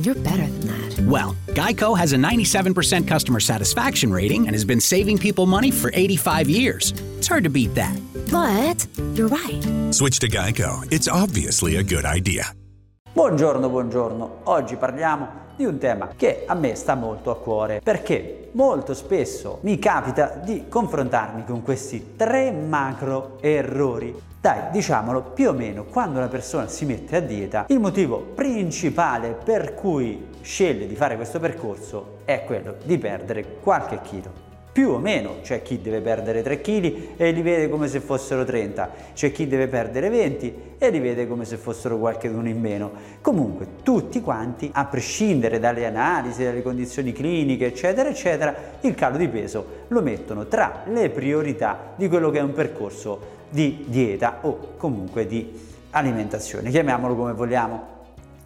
You're better than that. Well, Geico has a 97% customer satisfaction rating and has been saving people money for 85 years. It's hard to beat that. But you're right. Switch to Geico. It's obviously a good idea. Buongiorno, buongiorno. Oggi parliamo di un tema che a me sta molto a cuore perché molto spesso mi capita di confrontarmi con questi tre macro errori. Dai, diciamolo, più o meno quando una persona si mette a dieta, il motivo principale per cui sceglie di fare questo percorso è quello di perdere qualche chilo più o meno, c'è chi deve perdere 3 kg e li vede come se fossero 30, c'è chi deve perdere 20 e li vede come se fossero qualcuno in meno. Comunque tutti quanti, a prescindere dalle analisi, dalle condizioni cliniche, eccetera, eccetera, il calo di peso lo mettono tra le priorità di quello che è un percorso di dieta o comunque di alimentazione, chiamiamolo come vogliamo.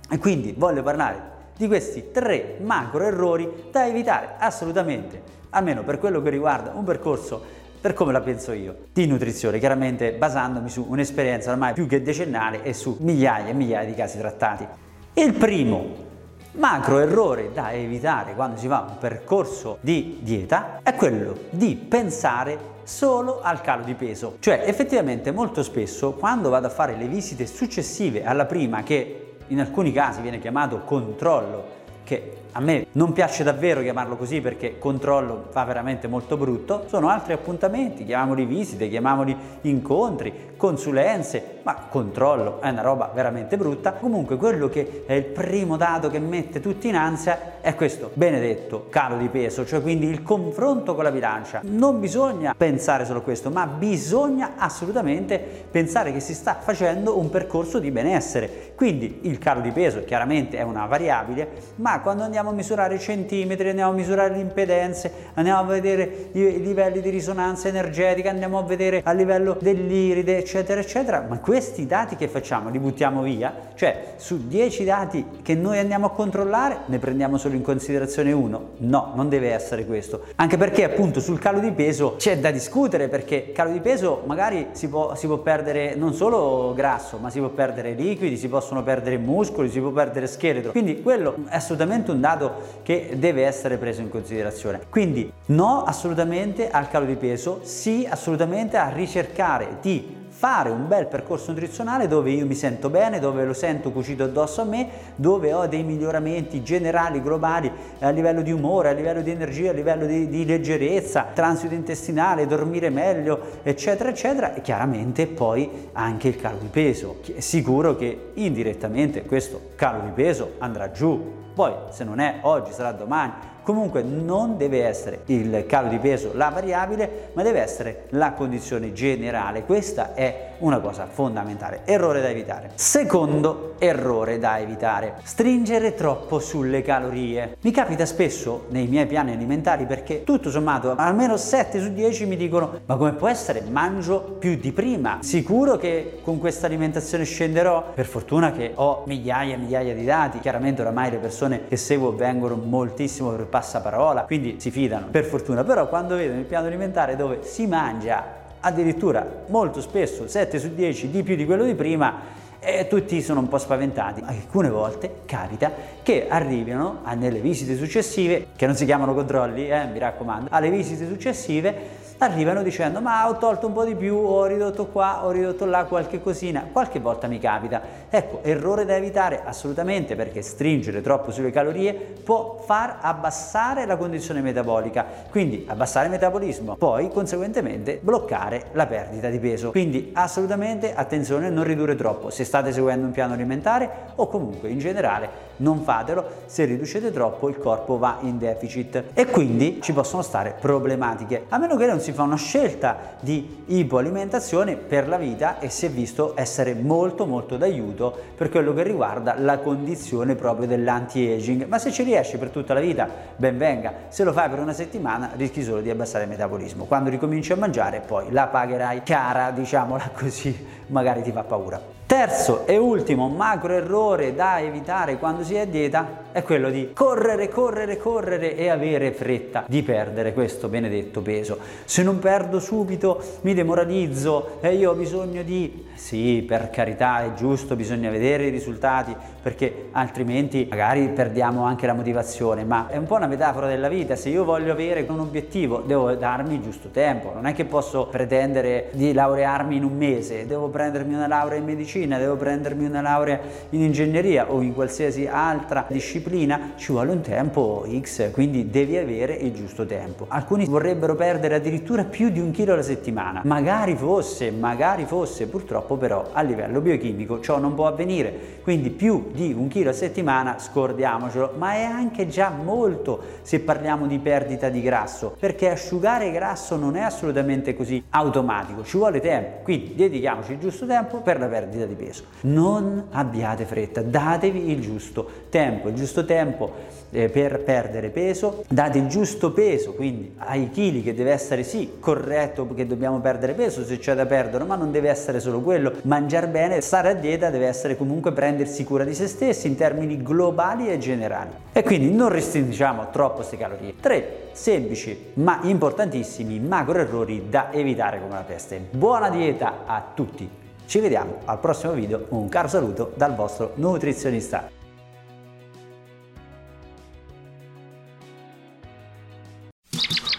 E quindi voglio parlare di questi tre macro errori da evitare assolutamente almeno per quello che riguarda un percorso per come la penso io, di nutrizione, chiaramente basandomi su un'esperienza ormai più che decennale e su migliaia e migliaia di casi trattati. Il primo macro errore da evitare quando si fa un percorso di dieta è quello di pensare solo al calo di peso. Cioè effettivamente molto spesso quando vado a fare le visite successive alla prima che in alcuni casi viene chiamato controllo che a me non piace davvero chiamarlo così perché controllo fa veramente molto brutto, sono altri appuntamenti, chiamiamoli visite, chiamiamoli incontri, consulenze, ma controllo è una roba veramente brutta. Comunque quello che è il primo dato che mette tutti in ansia è questo benedetto calo di peso, cioè quindi il confronto con la bilancia. Non bisogna pensare solo a questo, ma bisogna assolutamente pensare che si sta facendo un percorso di benessere. Quindi il calo di peso chiaramente è una variabile, ma quando andiamo andiamo a misurare i centimetri, andiamo a misurare le impedenze, andiamo a vedere i livelli di risonanza energetica, andiamo a vedere a livello dell'iride, eccetera, eccetera. Ma questi dati che facciamo li buttiamo via? Cioè, su 10 dati che noi andiamo a controllare, ne prendiamo solo in considerazione uno? No, non deve essere questo. Anche perché appunto sul calo di peso c'è da discutere perché calo di peso magari si può, si può perdere non solo grasso, ma si può perdere liquidi, si possono perdere muscoli, si può perdere scheletro. Quindi quello è assolutamente un dato dato che deve essere preso in considerazione. Quindi no assolutamente al calo di peso, sì assolutamente a ricercare di fare un bel percorso nutrizionale dove io mi sento bene, dove lo sento cucito addosso a me, dove ho dei miglioramenti generali, globali a livello di umore, a livello di energia, a livello di, di leggerezza, transito intestinale, dormire meglio, eccetera, eccetera, e chiaramente poi anche il calo di peso. È sicuro che indirettamente questo calo di peso andrà giù, poi se non è oggi sarà domani, Comunque non deve essere il calo di peso la variabile, ma deve essere la condizione generale. Questa è una cosa fondamentale. Errore da evitare. Secondo errore da evitare. Stringere troppo sulle calorie. Mi capita spesso nei miei piani alimentari perché tutto sommato almeno 7 su 10 mi dicono ma come può essere? Mangio più di prima. Sicuro che con questa alimentazione scenderò? Per fortuna che ho migliaia e migliaia di dati. Chiaramente oramai le persone che seguo vengono moltissimo per passaparola, quindi si fidano, per fortuna. Però quando vedono il piano alimentare dove si mangia addirittura molto spesso 7 su 10 di più di quello di prima, e tutti sono un po' spaventati. Alcune volte capita che arrivino nelle visite successive, che non si chiamano controlli, eh, mi raccomando, alle visite successive arrivano dicendo ma ho tolto un po' di più, ho ridotto qua, ho ridotto là qualche cosina, qualche volta mi capita. Ecco, errore da evitare assolutamente perché stringere troppo sulle calorie può far abbassare la condizione metabolica, quindi abbassare il metabolismo, poi conseguentemente bloccare la perdita di peso. Quindi assolutamente attenzione a non ridurre troppo. Se state seguendo un piano alimentare o comunque in generale non fatelo, se riducete troppo il corpo va in deficit. E quindi ci possono stare problematiche, a meno che non si fa una scelta di ipoalimentazione per la vita e si è visto essere molto molto d'aiuto per quello che riguarda la condizione proprio dell'anti-aging, ma se ci riesci per tutta la vita ben venga, se lo fai per una settimana rischi solo di abbassare il metabolismo, quando ricominci a mangiare poi la pagherai cara, diciamola così, magari ti fa paura. Terzo e ultimo macro errore da evitare quando si è a dieta è quello di correre, correre, correre e avere fretta di perdere questo benedetto peso. Se non perdo subito mi demoralizzo e io ho bisogno di... Sì, per carità, è giusto, bisogna vedere i risultati perché altrimenti magari perdiamo anche la motivazione, ma è un po' una metafora della vita. Se io voglio avere un obiettivo, devo darmi il giusto tempo. Non è che posso pretendere di laurearmi in un mese, devo prendermi una laurea in medicina, devo prendermi una laurea in ingegneria o in qualsiasi altra disciplina, ci vuole un tempo X, quindi devi avere il giusto tempo. Alcuni vorrebbero perdere addirittura più di un chilo alla settimana, magari fosse, magari fosse, purtroppo però a livello biochimico ciò non può avvenire, quindi più di un chilo a settimana scordiamocelo, ma è anche già molto se parliamo di perdita di grasso, perché asciugare grasso non è assolutamente così automatico, ci vuole tempo, quindi dedichiamoci il giusto tempo per la perdita di peso. Non abbiate fretta, datevi il giusto tempo, il giusto tempo eh, per perdere peso, date il giusto peso, quindi ai chili che deve essere sì corretto che dobbiamo perdere peso se c'è da perdere, ma non deve essere solo quello, mangiare bene, stare a dieta deve essere comunque prendersi cura di se stessi in termini globali e generali. E quindi non restringiamo troppo queste calorie. 3 semplici ma importantissimi macro errori da evitare come la peste. Buona dieta a tutti! Ci vediamo al prossimo video, un caro saluto dal vostro nutrizionista.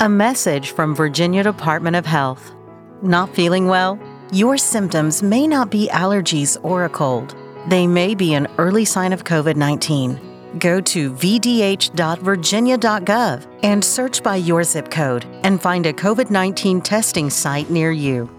A message from Virginia Department of Health. Not feeling well? Your symptoms may not be allergies or a cold. They may be an early sign of COVID 19. Go to vdh.virginia.gov and search by your zip code and find a COVID 19 testing site near you.